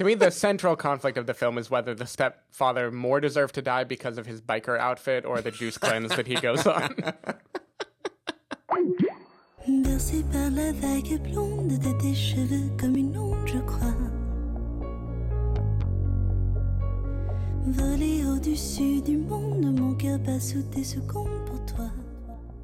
to me, the central conflict of the film is whether the stepfather more deserved to die because of his biker outfit or the juice cleanse that he goes on. Bercé par la vague blonde de tes cheveux comme une onde, je crois. Voler au-dessus du monde, mon cœur bat sous tes secondes pour toi.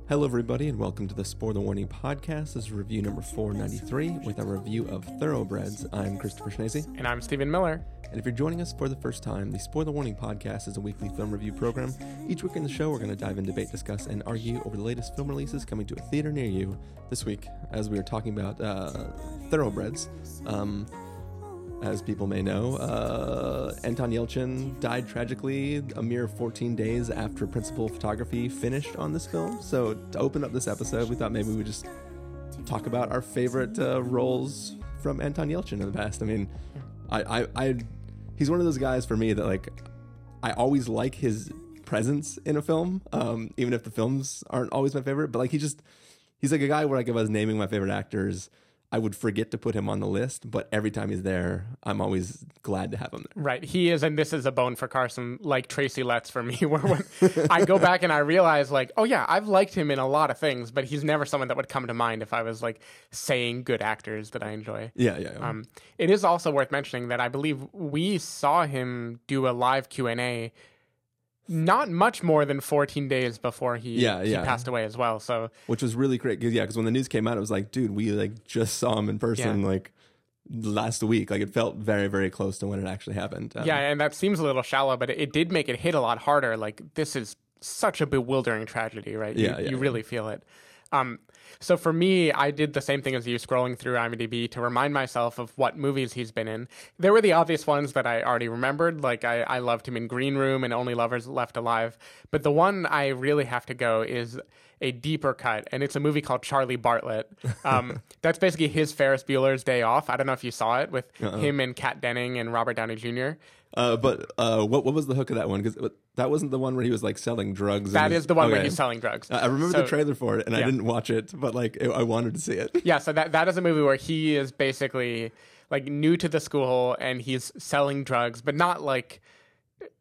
Hello, everybody, and welcome to the Spoiler Warning Podcast. This is review number 493 with a review of Thoroughbreds. I'm Christopher Schnese. and I'm Stephen Miller. And if you're joining us for the first time, the Spoiler Warning Podcast is a weekly film review program. Each week in the show, we're going to dive in, debate, discuss, and argue over the latest film releases coming to a theater near you. This week, as we were talking about uh, Thoroughbreds, um, as people may know, uh, Anton Yelchin died tragically a mere 14 days after principal photography finished on this film. So, to open up this episode, we thought maybe we would just talk about our favorite uh, roles from Anton Yelchin in the past. I mean, I, I, I, he's one of those guys for me that like, I always like his presence in a film, um, even if the films aren't always my favorite. But like, he just, he's like a guy where like if I was naming my favorite actors, I would forget to put him on the list, but every time he's there, I'm always glad to have him there. Right. He is, and this is a bone for Carson, like Tracy Letts for me, where when I go back and I realize, like, oh, yeah, I've liked him in a lot of things, but he's never someone that would come to mind if I was like saying good actors that I enjoy. Yeah, yeah. yeah. Um, it is also worth mentioning that I believe we saw him do a live Q and A, not much more than 14 days before he, Yeah, he passed away as well. So Which was really great because yeah, because when the news came out, it was like, dude, we like just saw him in person Yeah. like last week. Like it felt very, very close to when it actually happened. Um, yeah, and that seems a little shallow, but it, it did make it hit a lot harder. Like this is such a bewildering tragedy, right? Yeah, you, yeah, you yeah. really feel it. Um, so for me, I did the same thing as you, scrolling through IMDb to remind myself of what movies he's been in. There were the obvious ones that I already remembered, like I, I loved him in Green Room and Only Lovers Left Alive. But the one I really have to go is a deeper cut, and it's a movie called Charlie Bartlett. Um, that's basically his Ferris Bueller's Day Off. I don't know if you saw it with Uh-uh. him and Kat Denning and Robert Downey Jr. Uh, but uh, what what was the hook of that one? Because that wasn't the one where he was like selling drugs. That and is the one where he's selling drugs. I I remember So- the trailer for it, and I didn't watch it, but like it, I wanted to see it. Yeah, so that that is a movie where he is basically like new to the school and he's selling drugs, but not like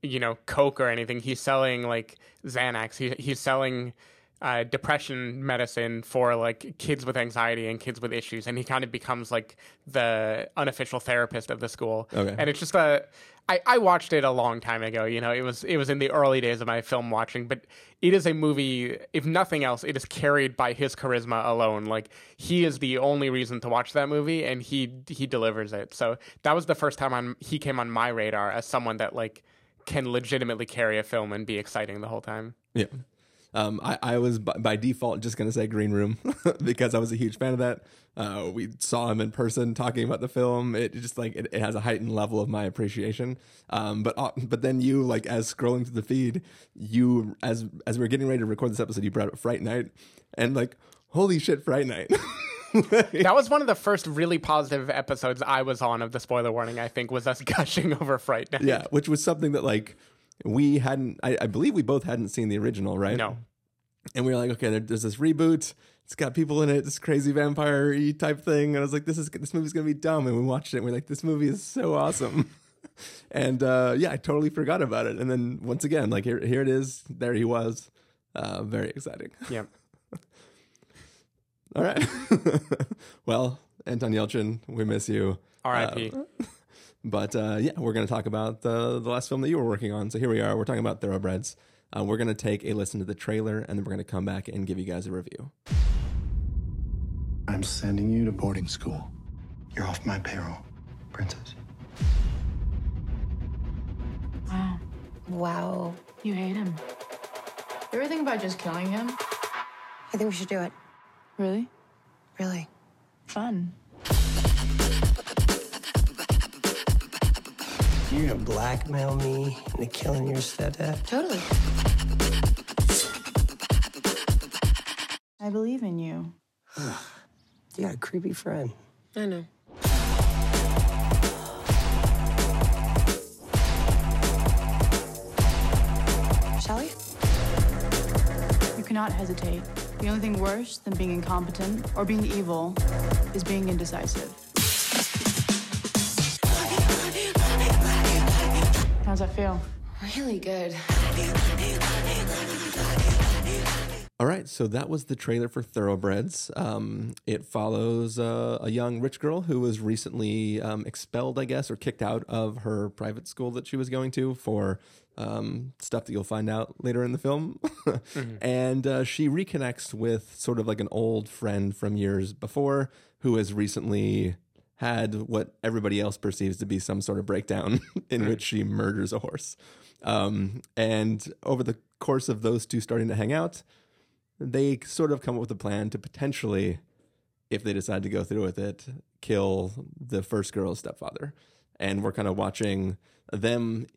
you know coke or anything. He's selling like Xanax. He he's selling uh, depression medicine for like kids with anxiety and kids with issues, and he kind of becomes like the unofficial therapist of the school. Okay. and it's just a. I, I watched it a long time ago. You know, it was it was in the early days of my film watching, but it is a movie. If nothing else, it is carried by his charisma alone. Like he is the only reason to watch that movie, and he he delivers it. So that was the first time on he came on my radar as someone that like can legitimately carry a film and be exciting the whole time. Yeah. Um, I, I was by, by default just going to say Green Room because I was a huge fan of that. Uh, we saw him in person talking about the film. It just like it, it has a heightened level of my appreciation. Um, but uh, but then you like as scrolling through the feed, you as as we're getting ready to record this episode, you brought up Fright Night, and like holy shit, Fright Night. That was one of the first really positive episodes I was on of the spoiler warning. I think was us gushing over Fright Night. yeah, which was something that like we hadn't. I, I believe we both hadn't seen the original, right? No. and we were like, okay, there, there's this reboot. It's got people in it, this crazy vampire type thing. And I was like, this is this movie's gonna be dumb. And we watched it. and We're like, this movie is so awesome. and uh, yeah, I totally forgot about it. And then once again, like here, here it is. There he was. Uh, very exciting. Yeah. All right. well, Anton Yelchin, we miss you. R.I.P. But uh, yeah, we're going to talk about the, the last film that you were working on. So here we are. We're talking about Thoroughbreds. Uh, we're going to take a listen to the trailer and then we're going to come back and give you guys a review. I'm sending you to boarding school. You're off my payroll, princess. Wow. Wow. You hate him. You ever think about just killing him? I think we should do it. Really? Really. Fun. You're gonna blackmail me into killing your stepdad? Totally. I believe in you. You got a creepy friend. I know. Shall we? You cannot hesitate. The only thing worse than being incompetent or being evil is being indecisive. How's that feel? Really good. All right, so that was the trailer for Thoroughbreds. Um, it follows uh, a young rich girl who was recently um, expelled, I guess, or kicked out of her private school that she was going to for um, stuff that you'll find out later in the film. And uh, she reconnects with sort of like an old friend from years before who has recently had what everybody else perceives to be some sort of breakdown in which she murders a horse. Um, and over the course of those two starting to hang out, they sort of come up with a plan to potentially, if they decide to go through with it, kill the first girl's stepfather. And we're kind of watching them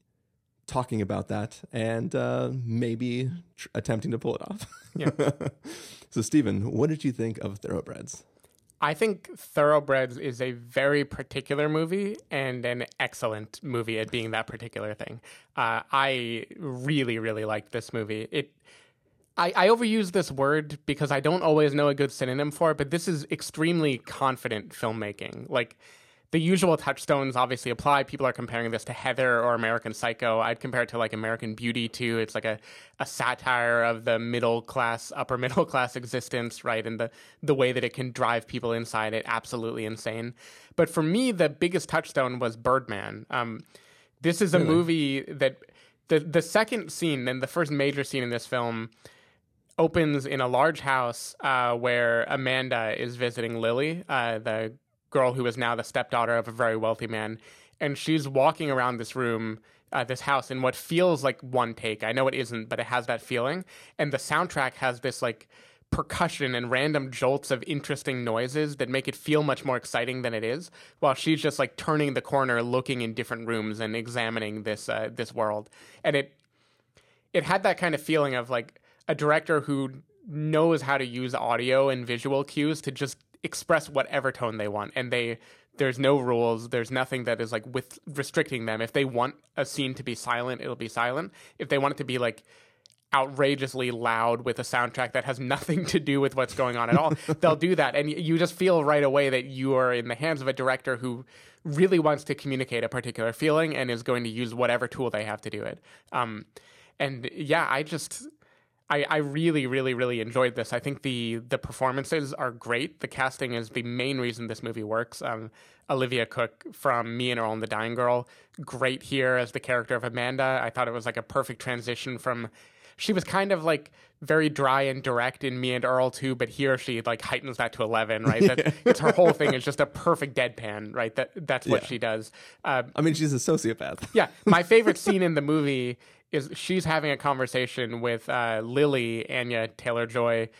talking about that and uh, maybe tr- attempting to pull it off. Yeah. so, Stephen, what did you think of Thoroughbreds? I think Thoroughbreds is a very particular movie and an excellent movie at being that particular thing. Uh, I really, really liked this movie. It, I, I overuse this word because I don't always know a good synonym for it, but this is extremely confident filmmaking. Like the usual touchstones obviously apply. People are comparing this to Heather or American Psycho. I'd compare it to like American Beauty too. It's like a, a satire of the middle class, upper middle class existence, right? And the, the way that it can drive people inside it absolutely insane. But for me, the biggest touchstone was Birdman. Um, this is a movie that the the second scene and the first major scene in this film opens in a large house uh, where Amanda is visiting Lily, uh, the girl who is now the stepdaughter of a very wealthy man, and she's walking around this room. Uh, this house in what feels like one take. I know it isn't, but it has that feeling. And the soundtrack has this like percussion and random jolts of interesting noises that make it feel much more exciting than it is. While she's just like turning the corner, looking in different rooms and examining this uh, this world, and it it had that kind of feeling of like a director who knows how to use audio and visual cues to just express whatever tone they want and they there's no rules there's nothing that is like with restricting them. If they want a scene to be silent it'll be silent. If they want it to be like outrageously loud with a soundtrack that has nothing to do with what's going on at all they'll do that. And you just feel right away that you are in the hands of a director who really wants to communicate a particular feeling and is going to use whatever tool they have to do it. Um, and yeah i just I, I really, really, really enjoyed this. I think the the performances are great. The casting is the main reason this movie works. Um, Olivia Cooke from Me and Earl and the Dying Girl, great here as the character of Amanda. I thought it was like a perfect transition from. She was kind of like very dry and direct in Me and Earl too, but here she like heightens that to eleven. Right, that, it's her whole thing is just a perfect deadpan. Right, that that's what Yeah. she does. Uh, I mean, she's a sociopath. yeah, my favorite scene in the movie is she's having a conversation with uh, Lily Anya Taylor Joy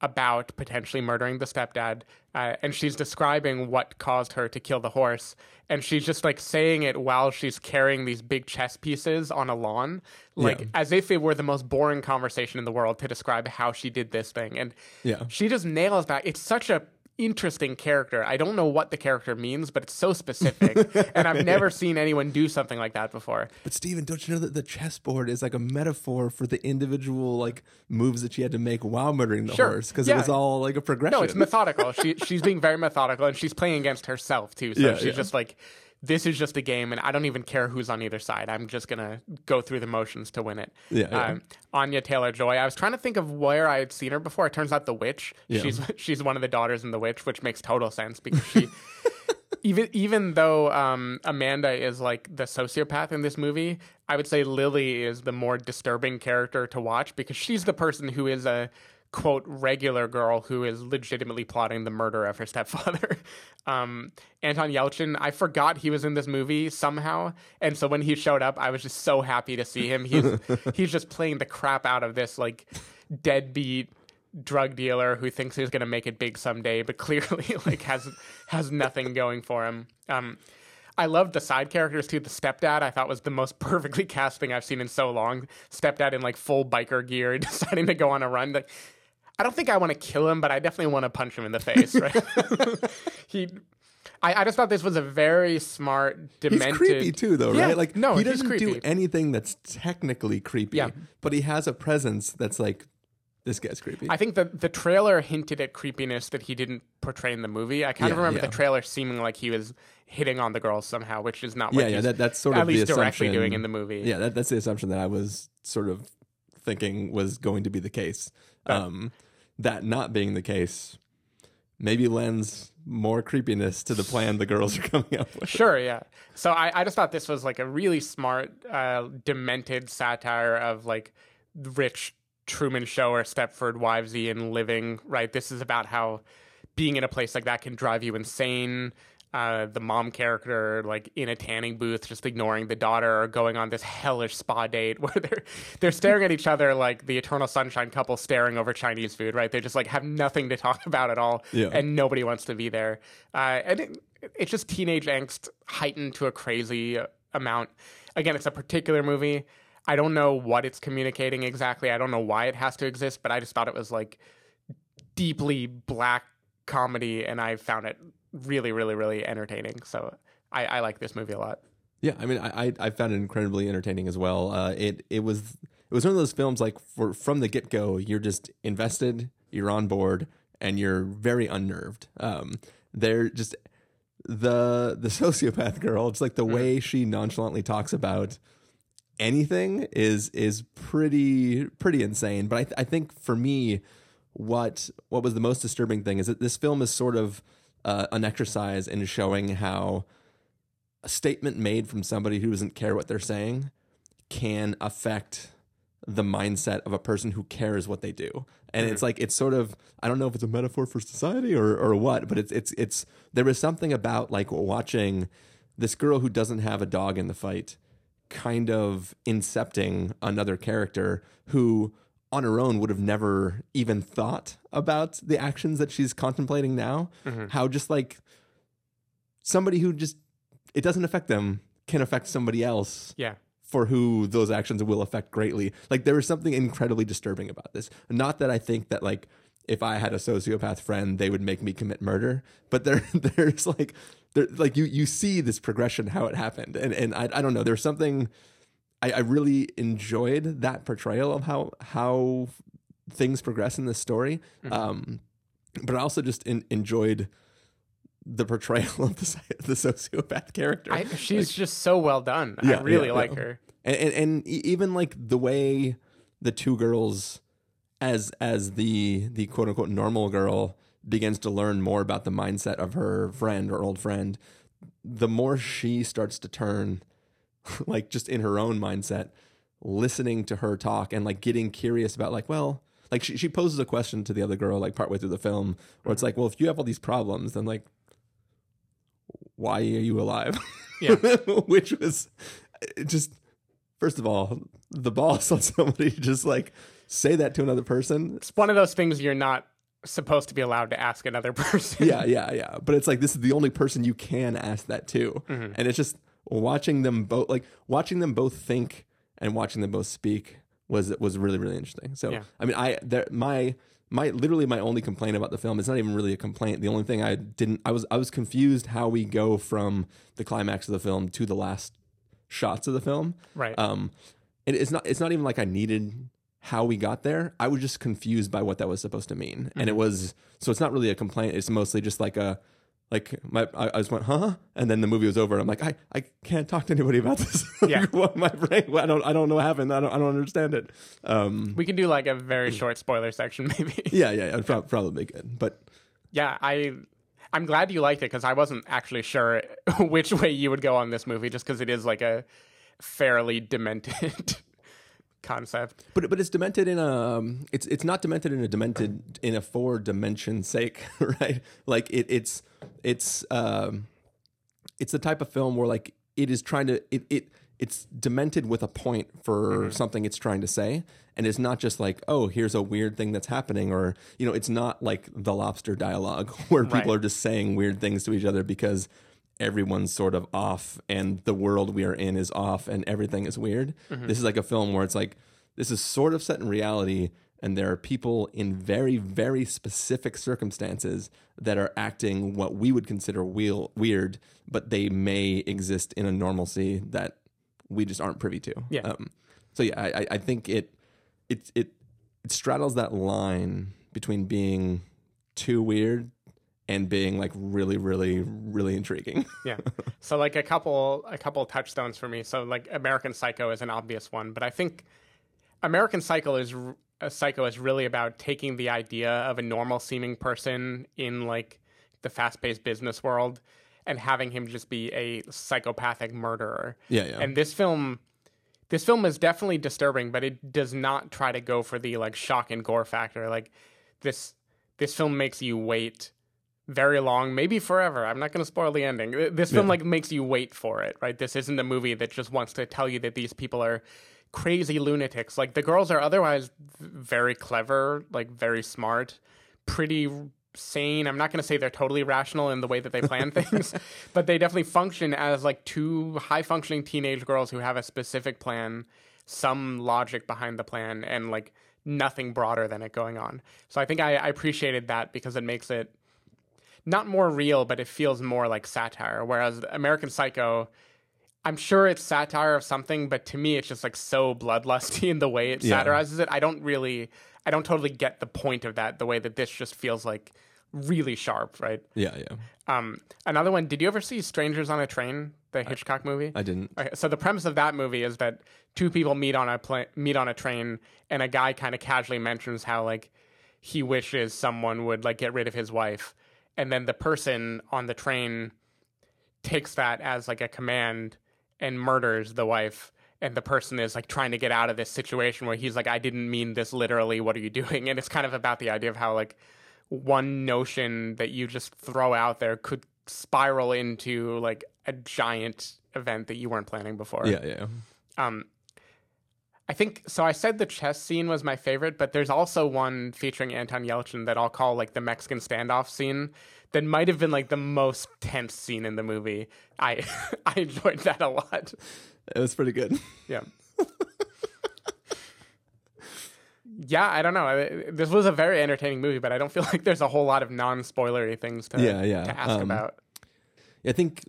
about potentially murdering the stepdad, uh, and she's describing what caused her to kill the horse, and she's just like saying it while she's carrying these big chess pieces on a lawn, like Yeah. as if it were the most boring conversation in the world to describe how she did this thing, and Yeah. she just nails that. It's such a interesting character. I don't know what the character means, but it's so specific, and I've never seen anyone do something like that before. But Stephen, don't you know that the chessboard is like a metaphor for the individual like moves that she had to make while murdering the Sure. horse? Because Yeah. it was all like a progression. No, it's methodical. she she's being very methodical, and she's playing against herself too. So Yeah, she's yeah. just like, this is just a game, and I don't even care who's on either side. I'm just gonna go through the motions to win it. Yeah, yeah. Um, Anya Taylor Joy. I was trying to think of where I had seen her before. It turns out The Witch. Yeah. She's she's one of the daughters in The Witch, which makes total sense because she. Even even though um, Amanda is like the sociopath in this movie, I would say Lily is the more disturbing character to watch because she's the person who is a quote regular girl who is legitimately plotting the murder of her stepfather. Um, Anton Yelchin, I forgot he was in this movie somehow, and so when he showed up, I was just so happy to see him. He's he's just playing the crap out of this like deadbeat drug dealer who thinks he's going to make it big someday, but clearly like has has nothing going for him. Um, I loved the side characters too. The stepdad I thought was the most perfectly cast thing I've seen in so long. Stepdad in like full biker gear, deciding to go on a run. Like, I don't think I want to kill him, but I definitely want to punch him in the face. Right? he. I, I just thought this was a very smart, demented. He's creepy too, though, Yeah, right? Like, no, he doesn't do anything that's technically creepy, Yeah. but he has a presence that's like this guy's creepy. I think the the trailer hinted at creepiness that he didn't portray in the movie. I kind of remember yeah. the trailer seeming like he was hitting on the girls somehow, which is not yeah, what yeah, he's that, that's sort at of least the directly assumption- doing in the movie. Yeah, that, that's the assumption that I was sort of thinking was going to be the case. Um, that not being the case maybe lends more creepiness to the plan the girls are coming up with. Sure, yeah. So I, I just thought this was like a really smart, uh, demented satire of like rich Truman Show or Stepford Wivesy and living, right? This is about how being in a place like that can drive you insane. Uh, the mom character, like in a tanning booth, just ignoring the daughter, or going on this hellish spa date where they're they're staring at each other like the Eternal Sunshine couple staring over Chinese food, right? They just like have nothing to talk about at all, Yeah. and nobody wants to be there. Uh, and it, it's just teenage angst heightened to a crazy amount. Again, it's a particular movie. I don't know what it's communicating exactly. I don't know why it has to exist, but I just thought it was like deeply black comedy, and I found it really, really, really entertaining. So I, I like this movie a lot. Yeah, I mean, I I, I found it incredibly entertaining as well. Uh, it it was it was one of those films like for from the get go, you're just invested, you're on board, and you're very unnerved. Um, they're just the the sociopath girl. It's like the way she nonchalantly talks about anything is is pretty pretty insane. But I th- I think for me, what what was the most disturbing thing is that this film is sort of uh, an exercise in showing how a statement made from somebody who doesn't care what they're saying can affect the mindset of a person who cares what they do. And it's like it's sort of I don't know if it's a metaphor for society or or what, but it's it's it's there is something about like watching this girl who doesn't have a dog in the fight kind of incepting another character who on her own would have never even thought about the actions that she's contemplating now. Mm-hmm. How just like somebody who just it doesn't affect them can affect somebody else Yeah. for who those actions will affect greatly. Like there is something incredibly disturbing about this. Not that I think that like if I had a sociopath friend, they would make me commit murder, but there there's like there like you you see this progression how it happened, and and I I don't know. There's something I, I really enjoyed that portrayal of how how things progress in this story. Um, but I also just in, enjoyed the portrayal of the the sociopath character. I, she's just so well done. Yeah, I really yeah, like yeah. her. and, and and even like the way the two girls as as the the quote unquote normal girl begins to learn more about the mindset of her friend or old friend the more she starts to turn like just in her own mindset listening to her talk and like getting curious about like well like she, she poses a question to the other girl like partway through the film where it's like well if you have all these problems then like why are you alive Yeah. which was just first of all the boss on somebody to just like say that to another person It's one of those things you're not supposed to be allowed to ask another person. yeah yeah yeah but it's like this is the only person you can ask that to Mm-hmm. and it's just watching them both like watching them both think and watching them both speak was was really really interesting. So Yeah. i mean i there my my literally my only complaint about the film it's not even really a complaint. The only thing i didn't i was i was confused how we go from the climax of the film to the last shots of the film. Right. um it, it's not it's not even like i needed how we got there. I was just confused by what that was supposed to mean. And it was so it's not really a complaint. It's mostly just like a like my I, I just went huh and then the movie was over and i'm like i i can't talk to anybody about this Yeah. what my brain i don't i don't know what happened i don't i don't understand it um we can do like a very short spoiler section, maybe. yeah yeah it'd prob- probably good but yeah, I. I'm glad you liked it because I wasn't actually sure which way you would go on this movie, just because it is like a fairly demented concept. But but it's demented in a um, it's it's not demented in a demented in a four dimension sake, right? Like it it's it's um it's the type of film where like it is trying to it it it's demented with a point for something it's trying to say and it's not just like oh here's a weird thing that's happening or you know it's not like the lobster dialogue where people Right. are just saying weird things to each other because everyone's sort of off and the world we are in is off and everything is weird. This is like a film where it's like this is sort of set in reality and there are people in very very specific circumstances that are acting what we would consider wheel, weird but they may exist in a normalcy that we just aren't privy to. Yeah. Um, so yeah, I, I- I think it it it it straddles that line between being too weird and being like really, really, really intriguing. yeah. So like a couple a couple touchstones for me. So like American Psycho is an obvious one, but I think American Psycho is a uh, Psycho is really about taking the idea of a normal seeming person in like the fast-paced business world and having him just be a psychopathic murderer. Yeah, yeah. And this film this film is definitely disturbing, but it does not try to go for the like shock and gore factor. Like this this film makes you wait very long, maybe forever. I'm not going to spoil the ending. This film Yeah. like makes you wait for it, right? This isn't a movie that just wants to tell you that these people are crazy lunatics. Like the girls are otherwise very clever, like very smart, pretty sane. I'm not going to say they're totally rational in the way that they plan things, but they definitely function as like two high functioning teenage girls who have a specific plan, some logic behind the plan, and like nothing broader than it going on. So I think I, I appreciated that because it makes it not more real, but it feels more like satire. Whereas American Psycho, I'm sure it's satire of something, but to me, it's just like so bloodlusty in the way it Yeah. satirizes it. I don't really, I don't totally get the point of that. The way that this just feels like really sharp, right? yeah, yeah. Um, another one. Did you ever see Strangers on a Train, the Hitchcock movie? I didn't. Okay, so the premise of that movie is that two people meet on a pla- meet on a train, and a guy kind of casually mentions how like he wishes someone would like get rid of his wife, and then the person on the train takes that as like a command and murders the wife. And the person is like trying to get out of this situation where he's like, I didn't mean this literally. What are you doing? And it's kind of about the idea of how like one notion that you just throw out there could spiral into like a giant event that you weren't planning before. Yeah, yeah. Um, I think so. I said the chess scene was my favorite, but there's also one featuring Anton Yelchin that I'll call like the Mexican standoff scene that might have been like the most tense scene in the movie. I I enjoyed that a lot. It was pretty good. Yeah. yeah, I don't know. This was a very entertaining movie, but I don't feel like there's a whole lot of non-spoilery things to Yeah, yeah. to ask Um, about. I think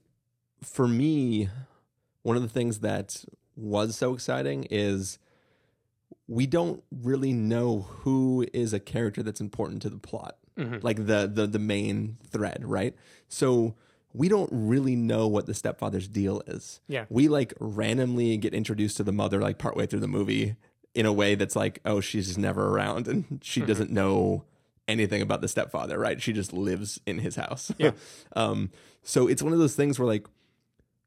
for me, one of the things that was so exciting is we don't really know who is a character that's important to the plot, like the, the the main thread, right? So we don't really know what the stepfather's deal is. Yeah. we like randomly get introduced to the mother like partway through the movie in a way that's like, oh, she's never around and she doesn't know anything about the stepfather, right? She just lives in his house. Yeah. um, so it's one of those things where like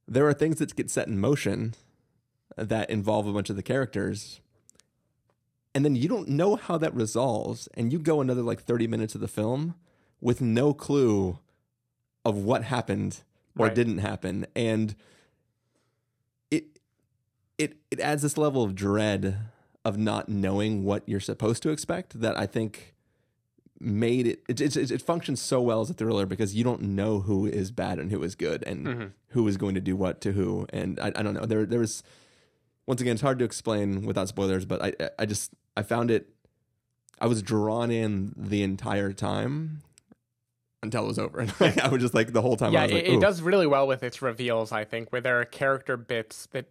there are things that get set in motion that involve a bunch of the characters. And then you don't know how that resolves, and you go another like 30 minutes of the film with no clue of what happened or Right. didn't happen. And it it it adds this level of dread of not knowing what you're supposed to expect that I think made it it, it, it functions so well as a thriller because you don't know who is bad and who is good and mm-hmm. who is going to do what to who and I, I don't know there there was once again it's hard to explain without spoilers but I- I just I found it I was drawn in the entire time until it was over and I was just like the whole time yeah, I was like it, it does really well with its reveals. I think where there are character bits that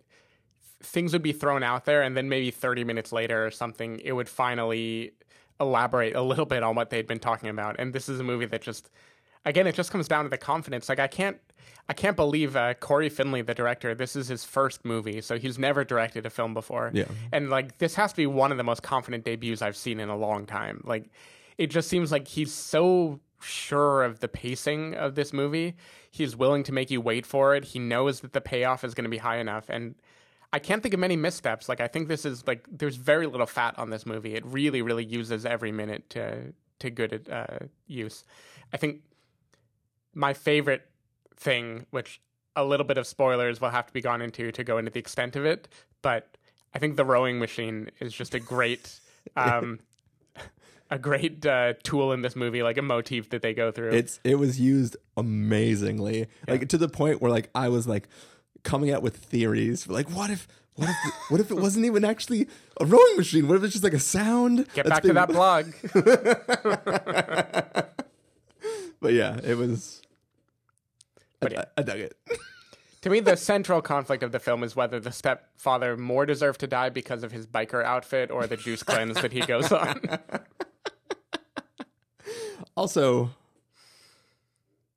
things would be thrown out there, and then maybe thirty minutes later or something, it would finally elaborate a little bit on what they'd been talking about. And this is a movie that just, again, it just comes down to the confidence. Like I can't, I can't believe uh, Cory Finley, the director. This is his first movie, so he's never directed a film before. Yeah. and like this has to be one of the most confident debuts I've seen in a long time. Like it just seems like he's so sure of the pacing of this movie. He's willing to make you wait for it. He knows that the payoff is going to be high enough and I can't think of many missteps. Like I think this is like there's very little fat on this movie. It really really uses every minute to to good uh, use. I think my favorite thing, which a little bit of spoilers will have to be gone into to go into the extent of it, but I think the rowing machine is just a great, um, a great uh, tool in this movie, like a motif that they go through. It's it was used amazingly, like to the point where like I was like coming out with theories, like what if what if what if it wasn't even actually a rowing machine? What if it's just like a sound? Get back to that blog. But yeah, it was. But I. I dug it. To me, the central conflict of the film is whether the stepfather more deserved to die because of his biker outfit or the juice cleanse that he goes on. Also,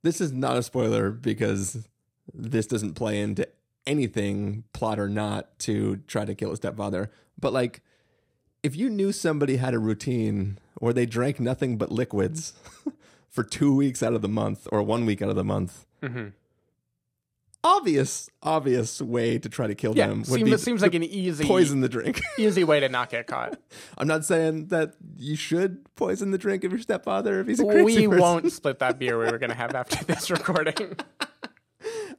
this is not a spoiler because this doesn't play into anything, plot or not, to try to kill a stepfather. But like, if you knew somebody had a routine where they drank nothing but liquids for two weeks out of the month or one week out of the month, obvious, obvious way to try to kill Yeah, them would seems, be seems like an easy, poison the drink. easy way to not get caught. I'm not saying that you should poison the drink of your stepfather if he's a crazy We person. won't split that beer we were going to have after this recording.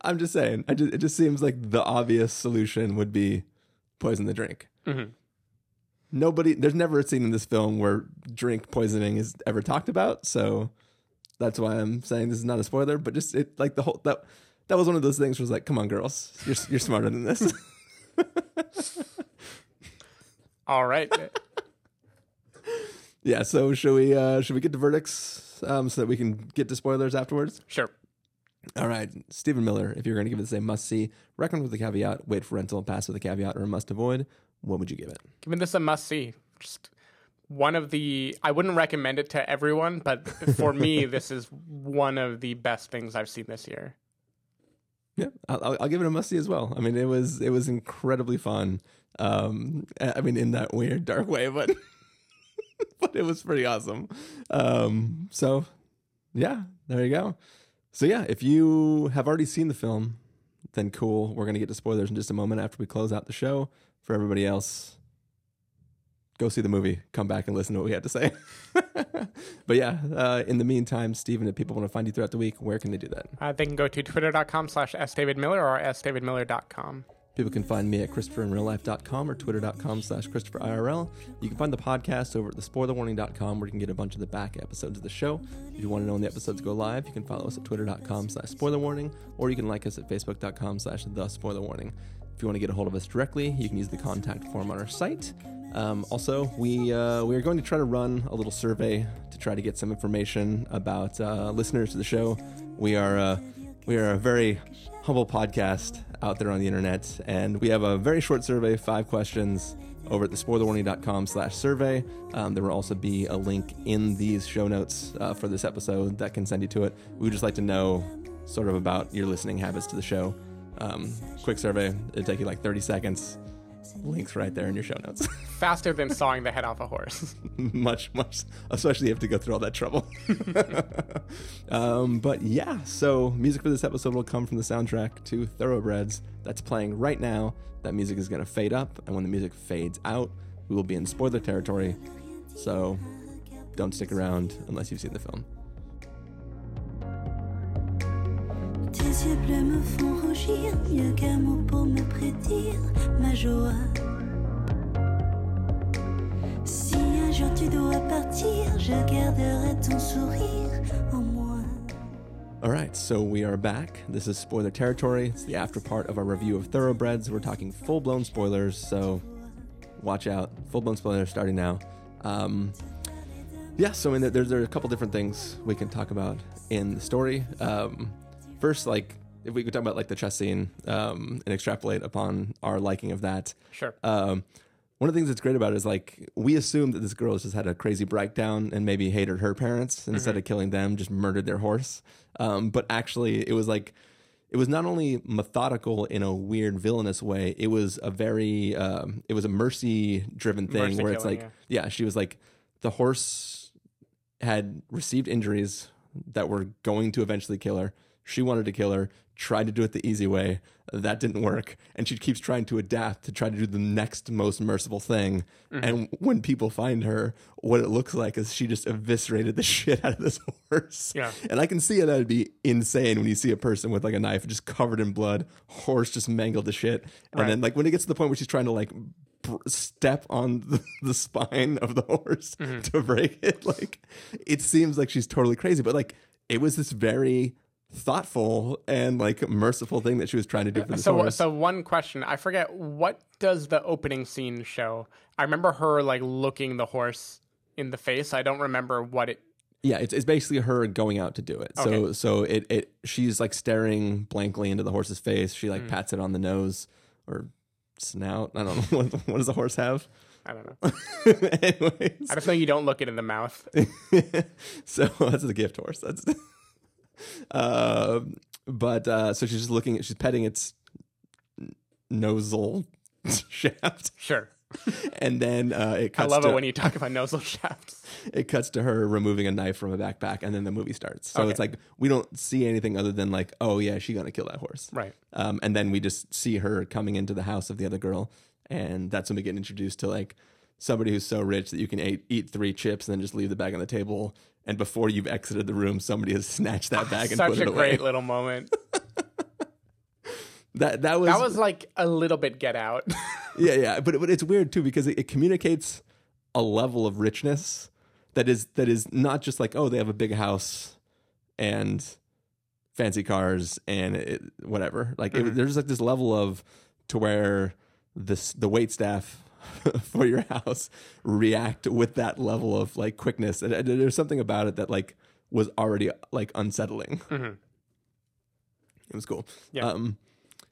I'm just saying. I just, it just seems like the obvious solution would be poison the drink. Mm-hmm. Nobody, there's never a scene in this film where drink poisoning is ever talked about. So that's why I'm saying this is not a spoiler. But just it, like the whole that that was one of those things. Where was like, come on, girls, you're you're smarter than this. All right. yeah. So should we uh should we get to verdicts um so that we can get to spoilers afterwards? Sure. All right, Stephen Miller. If you're going to give this a must see, recommend with a caveat, wait for rental, pass with a caveat, or a must avoid, what would you give it? Giving this a must see. Just one of the, I wouldn't recommend it to everyone, but for me, this is one of the best things I've seen this year. Yeah, I'll, I'll- give it a must see as well. I mean, it was it was incredibly fun. Um, I mean, in that weird dark way, but but it was pretty awesome. Um, so yeah, there you go. So yeah, if you have already seen the film, then cool. We're gonna get to spoilers in just a moment after we close out the show. For everybody else, go see the movie. Come back and listen to what we had to say. but yeah, uh, in the meantime, Stephen, if people want to find you throughout the week, where can they do that? Uh, they can go to twitter.com slash sdavidmiller or sdavidmiller.com. People can find me at ChristopherInRealLife.com or Twitter.com slash ChristopherIRL. You can find the podcast over at TheSpoilerWarning.com where you can get a bunch of the back episodes of the show. If you want to know when the episodes go live, you can follow us at Twitter.com slash SpoilerWarning or you can like us at Facebook.com slash TheSpoilerWarning. If you want to get a hold of us directly, you can use the contact form on our site. Um, also, we uh, we are going to try to run a little survey to try to get some information about uh, listeners to the show. We are uh, we are a very humble podcast out there on the internet, and we have a very short survey, five questions, over at thespoilerwarning.com slash survey. Um, there will also be a link in these show notes uh, for this episode that can send you to it. We would just like to know sort of about your listening habits to the show. Um, quick survey, it'd take you like 30 seconds. Links right there in your show notes. Faster than sawing the head off a horse. much, much, especially if you have to go through all that trouble. um, but yeah, so music for this episode will come from the soundtrack to Thoroughbreds that's playing right now. That music is going to fade up, and when the music fades out, we will be in spoiler territory. So don't stick around unless you've seen the film. Tes yeux bleus me font rougir, mieux qu'un mot pour me prédire ma joie. Si un jour tu dois partir, je garderai ton sourire en moi. All right, so we are back. This is spoiler territory. It's the after part of our review of Thoroughbreds. We're talking full blown spoilers, so watch out. Full blown spoilers starting now. Um, yeah, so I mean, there- there's, there are a couple different things we can talk about in the story. Um, first, like, if we could talk about like the chess scene um, and extrapolate upon our liking of that. Sure. Um, one of the things that's great about it is like we assumed that this girl has just had a crazy breakdown and maybe hated her parents and instead of killing them, just murdered their horse. Um, but actually, it was like it was not only methodical in a weird villainous way. It was a very um, it was a mercy driven thing Mercy where it's killing, like yeah, she was like the horse had received injuries that were going to eventually kill her. She wanted to kill her, tried to do it the easy way. That didn't work. And she keeps trying to adapt to try to do the next most merciful thing. Mm-hmm. And when people find her, what it looks like is she just eviscerated the shit out of this horse. Yeah. And I can see how that would be insane when you see a person with like a knife just covered in blood, horse just mangled to shit. And Right. then like when it gets to the point where she's trying to like step on the, the spine of the horse mm-hmm. to break it, like it seems like she's totally crazy. But like it was this very thoughtful and like merciful thing that she was trying to do for this so horse. so one question i forget what does the opening scene show i remember her like looking the horse in the face i don't remember what it Yeah, it's, it's basically her going out to do it. So Okay. so it, it she's like staring blankly into the horse's face. She like hmm. pats it on the nose or snout. I don't know what, what does a horse have. I don't know. Anyways, I just know you don't look it in the mouth. so that's the gift horse. That's um, but uh, so she's just looking. At, she's petting its nosal shaft, Sure. and then uh, it I cuts. love to, it when you talk about nosal shafts. it cuts to her removing a knife from a backpack, and then the movie starts. So Okay. it's like we don't see anything other than like, oh yeah, she's gonna kill that horse, Right. Um, and then we just see her coming into the house of the other girl, and that's when we get introduced to like somebody who's so rich that you can eat, eat three chips and then just leave the bag on the table. And before you've exited the room, somebody has snatched that bag and Such put it away. Such a great little moment. That that was That was like a little bit get out. yeah yeah, but but it's weird too because it, it communicates a level of richness that is that is not just like oh they have a big house and fancy cars and it, whatever like it, mm-hmm. there's like this level of to where this the wait staff for your house react with that level of like quickness and, and there's something about it that like was already like unsettling it was cool Yeah. um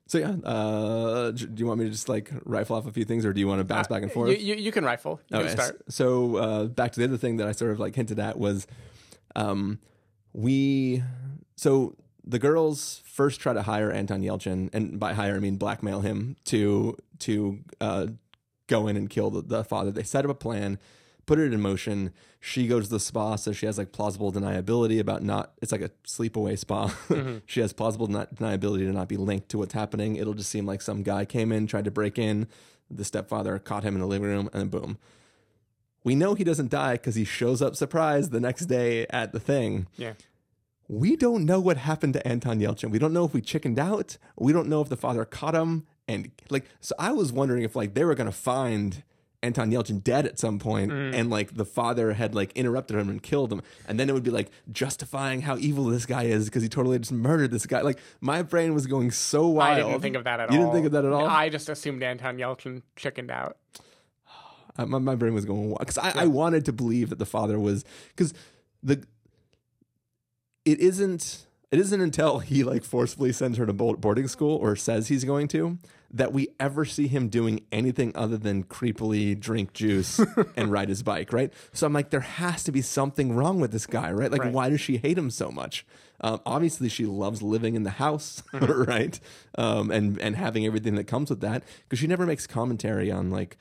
so yeah uh do you want me to just like rifle off a few things or do you want to bounce back and forth You, you, you can rifle. You Okay, can start. So uh, back to the other thing that I sort of like hinted at was, um, we so the girls first try to hire Anton Yelchin, and by hire I mean blackmail him to to uh, go in and kill the, the father. They set up a plan, put it in motion. She goes to the spa, so she has like plausible deniability about not. It's like a sleepaway spa. Mm-hmm. she has plausible not, deniability to not be linked to what's happening. It'll just seem like some guy came in, tried to break in. The stepfather caught him in the living room, and then boom. We know he doesn't die because he shows up surprised the next day at the thing. Yeah. We don't know what happened to Anton Yelchin. We don't know if we chickened out. We don't know if the father caught him. And like, so I was wondering if like they were going to find Anton Yelchin dead at some point mm. and like the father had like interrupted him and killed him. And then it would be like justifying how evil this guy is because he totally just murdered this guy. Like my brain was going so wild. I didn't think of that at you all. didn't think of that at all? I just assumed Anton Yelchin chickened out. My, my brain was going wild because I, I wanted to believe that the father was because the it isn't it isn't until he like forcefully sends her to boarding school or says he's going to that we ever see him doing anything other than creepily drink juice and ride his bike right so i'm like there has to be something wrong with this guy right like Right. why does she hate him so much um, obviously she loves living in the house right um, and and having everything that comes with that because she never makes commentary on like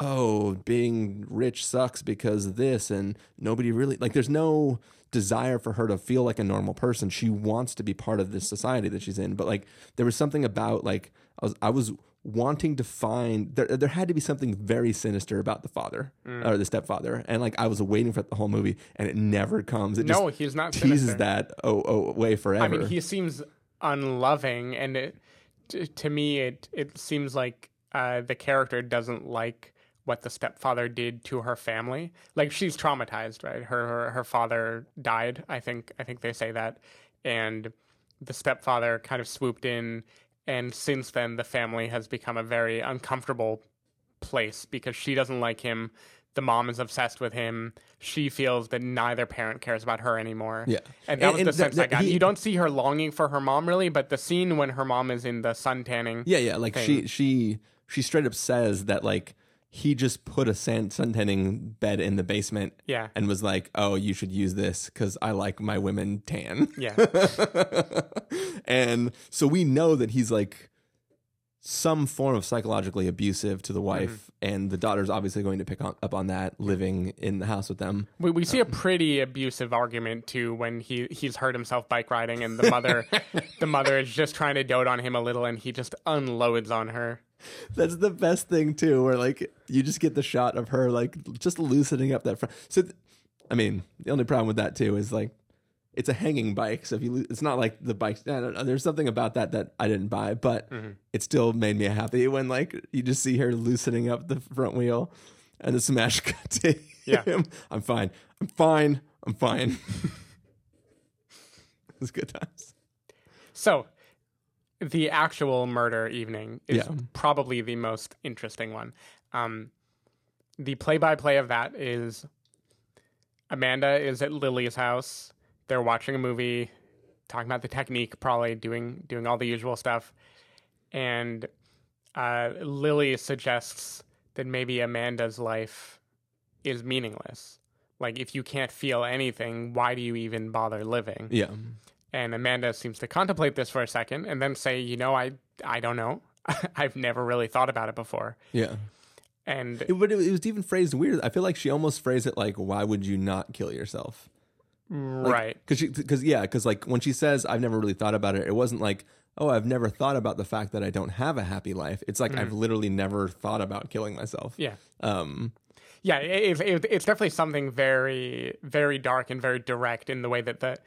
oh, being rich sucks because of this, and nobody really like. There's no desire for her to feel like a normal person. She wants to be part of this society that she's in, but like there was something about like I was I was wanting to find there there had to be something very sinister about the father or the stepfather, and like I was waiting for the whole movie, and it never comes. It No, he's not teases sinister. that oh, oh away forever. I mean, he seems unloving, and it, t- to me, it it seems like uh, the character doesn't like what the stepfather did to her family. Like she's traumatized, right? Her her, her father died. I think I think they say that, and the stepfather kind of swooped in, and since then the family has become a very uncomfortable place because she doesn't like him. The mom is obsessed with him. She feels that neither parent cares about her anymore. Yeah. And that And- was and the that- sense I got. he- you don't see her longing for her mom really, but the scene when her mom is in the sun tanning. Yeah, yeah. Like she she she straight up says that like he just put a sun suntanning bed in the basement. Yeah. And was like, "Oh, you should use this because I like my women tan." Yeah. and so we know that he's like some form of psychologically abusive to the mm-hmm. wife, and the daughter's obviously going to pick on, up on that, living in the house with them. We, we see a um, pretty abusive argument too when he he's hurt himself bike riding and the mother the mother is just trying to dote on him a little and he just unloads on her. That's the best thing too, where like you just get the shot of her like just loosening up that front. So, th- I mean, the only problem with that too is like it's a hanging bike, so if you, lo- it's not like the bike. I don't know. There's something about that that I didn't buy, but mm-hmm. it still made me happy when like you just see her loosening up the front wheel, and the smash cut to Yeah. him. I'm fine. I'm fine. I'm fine. it's good times. So the actual murder evening is Yeah. probably the most interesting one. Um, the play by play of that is Amanda is at Lily's house. They're watching a movie, talking about the technique, probably doing doing all the usual stuff. And uh, Lily suggests that maybe Amanda's life is meaningless. Like if you can't feel anything, why do you even bother living? Yeah. And Amanda seems to contemplate this for a second and then say, "You know, I I don't know. I've never really thought about it before." Yeah. And It, but it, it was even phrased weird. I feel like she almost phrased it like, "Why would you not kill yourself?" Like, right. Because she because yeah, because like when she says, "I've never really thought about it," it wasn't like, "Oh, I've never thought about the fact that I don't have a happy life." It's like I've literally never thought about killing myself. Yeah. Um. Yeah, it, it, it's definitely something very, very dark and very direct in the way that the.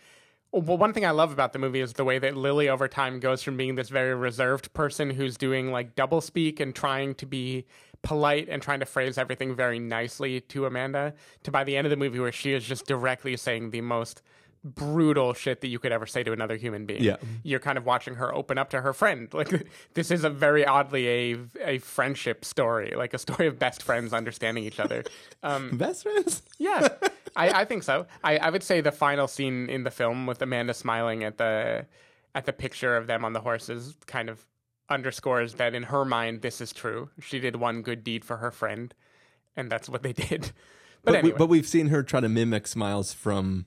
Well, one thing I love about the movie is the way that Lily over time goes from being this very reserved person who's doing like double speak and trying to be polite and trying to phrase everything very nicely to Amanda to by the end of the movie where she is just directly saying the most brutal shit that you could ever say to another human being. Yeah. You're kind of watching her open up to her friend. Like this is a very oddly a a friendship story, like a story of best friends understanding each other. Um, Best friends. yeah, I, I think so. I, I would say the final scene in the film with Amanda smiling at the at the picture of them on the horses kind of underscores that in her mind this is true. She did one good deed for her friend, and that's what they did. But, But, anyway, we, but we've seen her try to mimic smiles from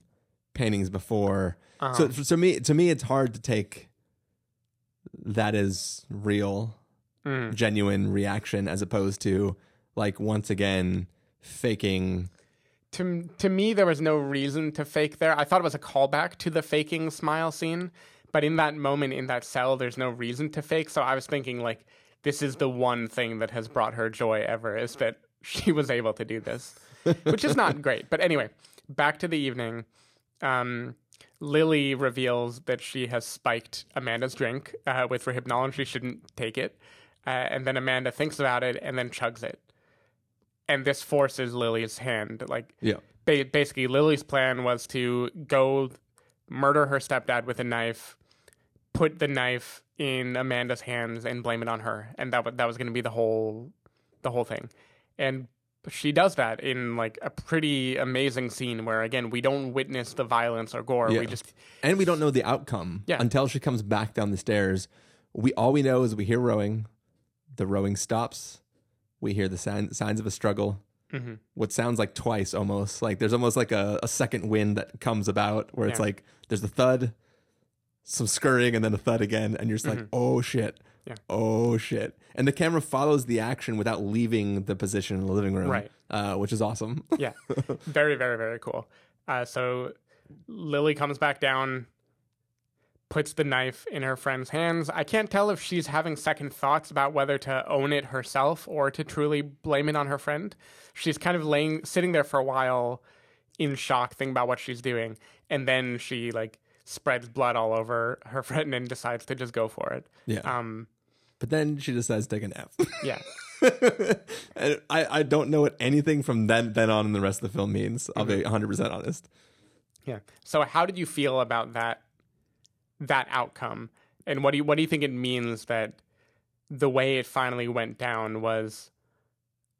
paintings before. Uh-huh. So to me, to me, it's hard to take that as real, Mm. genuine reaction as opposed to like once again faking. To to me there was no reason to fake there. I thought it was a callback to the faking smile scene, but in that moment in that cell there's no reason to fake. So I was thinking like this is the one thing that has brought her joy ever is that she was able to do this, which is not great. But anyway, back to the evening. Um, Lily reveals that she has spiked Amanda's drink uh, with Rohypnol and she shouldn't take it. Uh, and then Amanda thinks about it and then chugs it. And this forces Lily's hand. Like, Yeah. ba- basically, Lily's plan was to go murder her stepdad with a knife, put the knife in Amanda's hands, and blame it on her. And that wa- that was going to be the whole the whole thing. And she does that in like a pretty amazing scene where again we don't witness the violence or gore. Yeah. We just and we don't know the outcome Yeah. until she comes back down the stairs. We all we know is we hear rowing. The rowing stops. We hear the sign, signs of a struggle. Mm-hmm. What sounds like twice almost. Like there's almost like a, a second wind that comes about where it's Yeah. like there's a thud, some scurrying, and then a thud again, and you're just like, oh shit. Mm-hmm. Yeah. Oh shit. And the camera follows the action without leaving the position in the living room. Right. Uh, which is awesome. yeah, very, very, very cool. Uh, so Lily comes back down, puts the knife in her friend's hands. I can't tell if she's having second thoughts about whether to own it herself or to truly blame it on her friend. She's kind of laying, sitting there for a while in shock, thinking about what she's doing, and then she like spreads blood all over her friend and decides to just go for it. Yeah. Um. but then she decides to take an F. Yeah. and I, I don't know what anything from then then on in the rest of the film means. I'll be 100 percent honest. Yeah. So how did you feel about that that outcome? And what do you what do you think it means that the way it finally went down was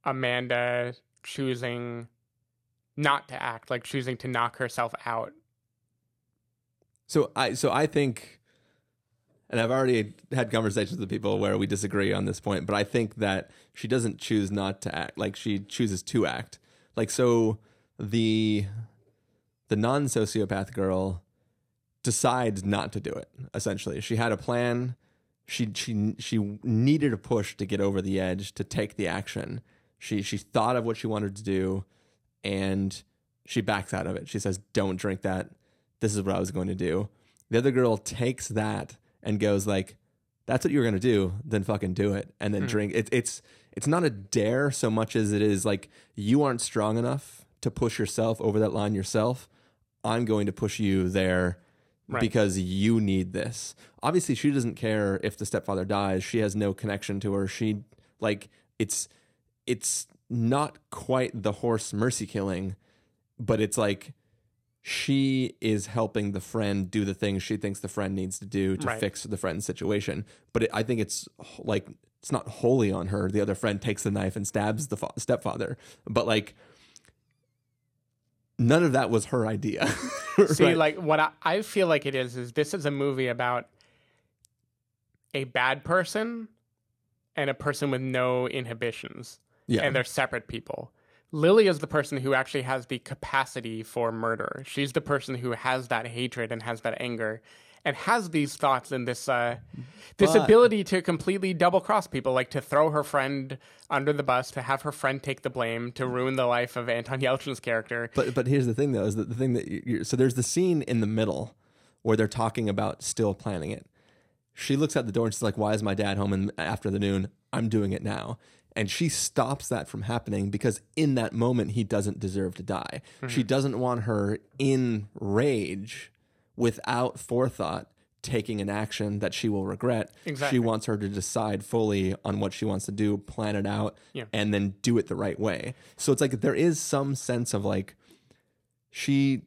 Amanda choosing not to act, like choosing to knock herself out. So I so I think, and I've already had conversations with people where we disagree on this point, but I think that she doesn't choose not to act. Like she chooses to act. Like so, the the non sociopath girl decides not to do it. Essentially, she had a plan. She she she needed a push to get over the edge to take the action. She she thought of what she wanted to do, and she backs out of it. She says, "Don't drink that. This is what I was going to do." The other girl takes that and goes like, "That's what you were going to do. Then fucking do it, and then hmm. drink." It's it's it's not a dare so much as it is like you aren't strong enough to push yourself over that line yourself. I'm going to push you there Right. because you need this. Obviously, she doesn't care if the stepfather dies. She has no connection to her. She like it's it's not quite the horse mercy killing, but it's like she is helping the friend do the things she thinks the friend needs to do to Right. fix the friend's situation. But it, I think it's like it's not wholly on her. The other friend takes the knife and stabs the fa- stepfather, but like none of that was her idea. See, Right. like what I, I feel like it is is this is a movie about a bad person and a person with no inhibitions, yeah, and they're separate people. Lily is the person who actually has the capacity for murder. She's the person who has that hatred and has that anger, and has these thoughts and this uh, this But- ability to completely double cross people, like to throw her friend under the bus, to have her friend take the blame, to ruin the life of Anton Yelchin's character. But but here's the thing though is that the thing that you're, so there's the scene in the middle where they're talking about still planning it. She looks at the door and she's like, "Why is my dad home in after the noon? I'm doing it now." And she stops that from happening because in that moment he doesn't deserve to die. She doesn't want her in rage without forethought taking an action that she will regret. Exactly. She wants her to decide fully on what she wants to do, plan it out, Yeah. and then do it the right way. So it's like there is some sense of like she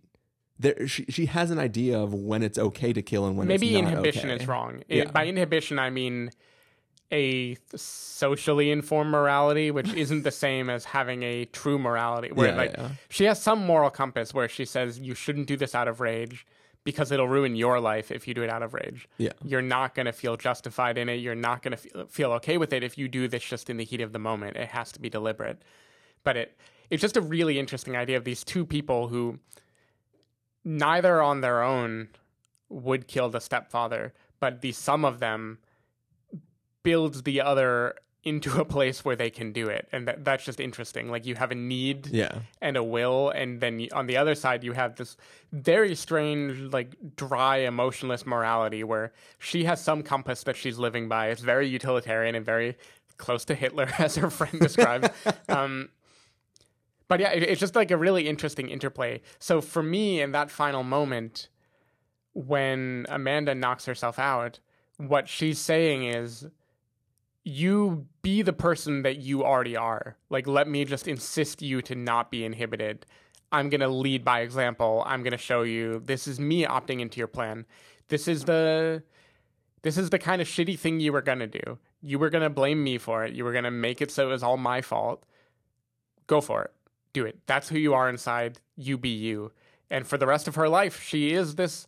there she, she has an idea of when it's okay to kill and when maybe it's not maybe inhibition okay. is wrong. I- Yeah. by inhibition, I mean a socially informed morality, which isn't the same as having a true morality. Where Yeah, like she has some moral compass where she says you shouldn't do this out of rage because it'll ruin your life if you do it out of rage. Yeah. You're not going to feel justified in it. You're not going to feel, feel okay with it if you do this just in the heat of the moment. It has to be deliberate. But it it's just a really interesting idea of these two people who neither on their own would kill the stepfather, but the sum of them builds the other into a place where they can do it. And that, that's just interesting. Like you have a need Yeah. and a will, and then you, on the other side, you have this very strange, like dry, emotionless morality where she has some compass that she's living by. It's very utilitarian and very close to Hitler, as her friend describes. um, but yeah, it, it's just like a really interesting interplay. So for me, in that final moment, when Amanda knocks herself out, what she's saying is, you be the person that you already are. Like, let me just insist you to not be inhibited. I'm going to lead by example. I'm going to show you this is me opting into your plan. This is the this is the kind of shitty thing you were going to do. You were going to blame me for it. You were going to make it so it was all my fault. Go for it. Do it. That's who you are inside. You be you. And for the rest of her life, she is this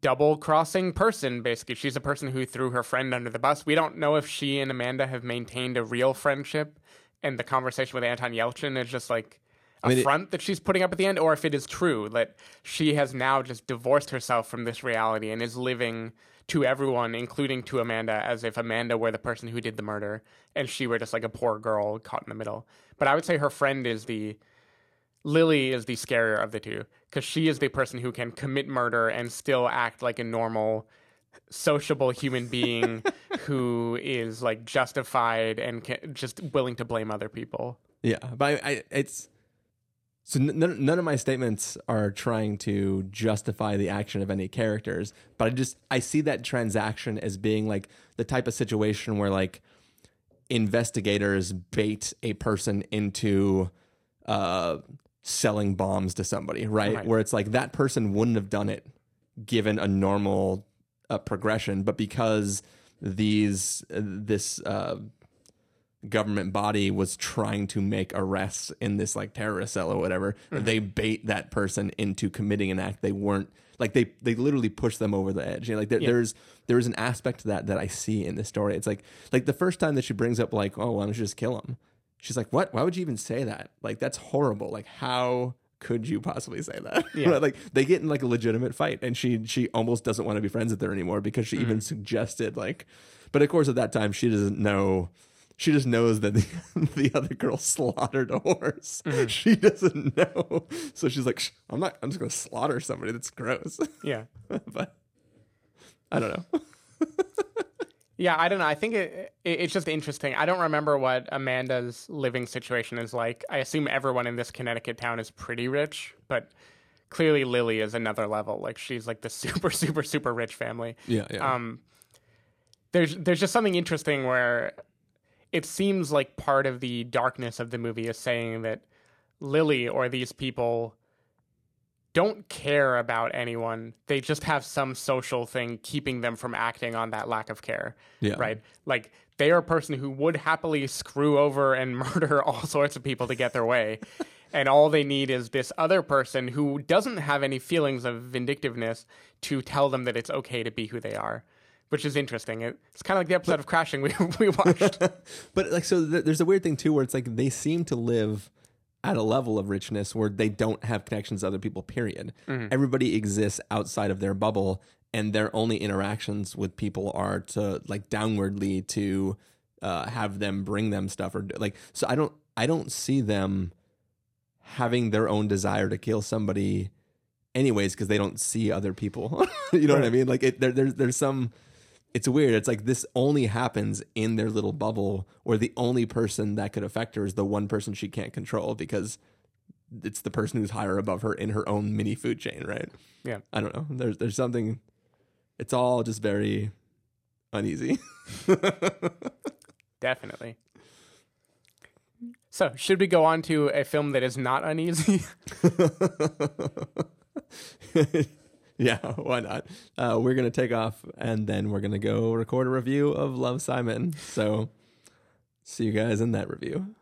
double crossing person, basically. She's a person who threw her friend under the bus. We don't know if she and Amanda have maintained a real friendship, and the conversation with Anton Yelchin is just like a mean, it- front that she's putting up at the end, or if it is true that she has now just divorced herself from this reality and is living to everyone, including to Amanda, as if Amanda were the person who did the murder and she were just like a poor girl caught in the middle. But I would say her friend is the Lily is the scarier of the two because she is the person who can commit murder and still act like a normal, sociable human being who is like justified and can, just willing to blame other people. Yeah, but I, I it's so n- none, none of my statements are trying to justify the action of any characters, but I just I see that transaction as being like the type of situation where like investigators bait a person into uh selling bombs to somebody, right? Right. Where it's like that person wouldn't have done it given a normal uh, progression, but because these uh, this uh government body was trying to make arrests in this like terrorist cell or whatever, they bait that person into committing an act they weren't like they they literally push them over the edge. You know, like there, there's there's an aspect to that that I see in this story. It's like like the first time that she brings up like, oh, why don't you just kill him? She's like, what? Why would you even say that? Like that's horrible. Like how could you possibly say that? Yeah. Like they get in like a legitimate fight, and she she almost doesn't want to be friends with her anymore because she even mm. suggested like, but of course at that time she doesn't know. She just knows that the, the other girl slaughtered a horse. Mm-hmm. She doesn't know, so she's like I'm not. I'm just gonna slaughter somebody. That's gross." Yeah. but I don't know. Yeah, I don't know. I think it, it it's just interesting. I don't remember what Amanda's living situation is like. I assume everyone in this Connecticut town is pretty rich, but clearly Lily is another level. Like she's like the super super super rich family. Yeah, yeah. Um there's there's just something interesting where it seems like part of the darkness of the movie is saying that Lily or these people don't care about anyone. They just have some social thing keeping them from acting on that lack of care. Yeah. Right? Like they are a person who would happily screw over and murder all sorts of people to get their way. and all they need is this other person who doesn't have any feelings of vindictiveness to tell them that it's okay to be who they are, which is interesting. It's kind of like the episode of Crashing we we watched. But like, so th- there's a weird thing too, where it's like they seem to live at a level of richness where they don't have connections to other people. Period. Everybody exists outside of their bubble, and their only interactions with people are to like downwardly to uh, have them bring them stuff or like. So I don't, I don't see them having their own desire to kill somebody, anyways, because they don't see other people. you know what I mean? Like it, there, there's there's some it's weird. It's like this only happens in their little bubble where the only person that could affect her is the one person she can't control because it's the person who's higher above her in her own mini food chain, right? yeah. I don't know. There's there's something it's all just very uneasy. Definitely. So, should we go on to a film that is not uneasy? yeah, why not? Uh, we're gonna take off and then we're gonna go record a review of Love Simon. So see you guys in that review.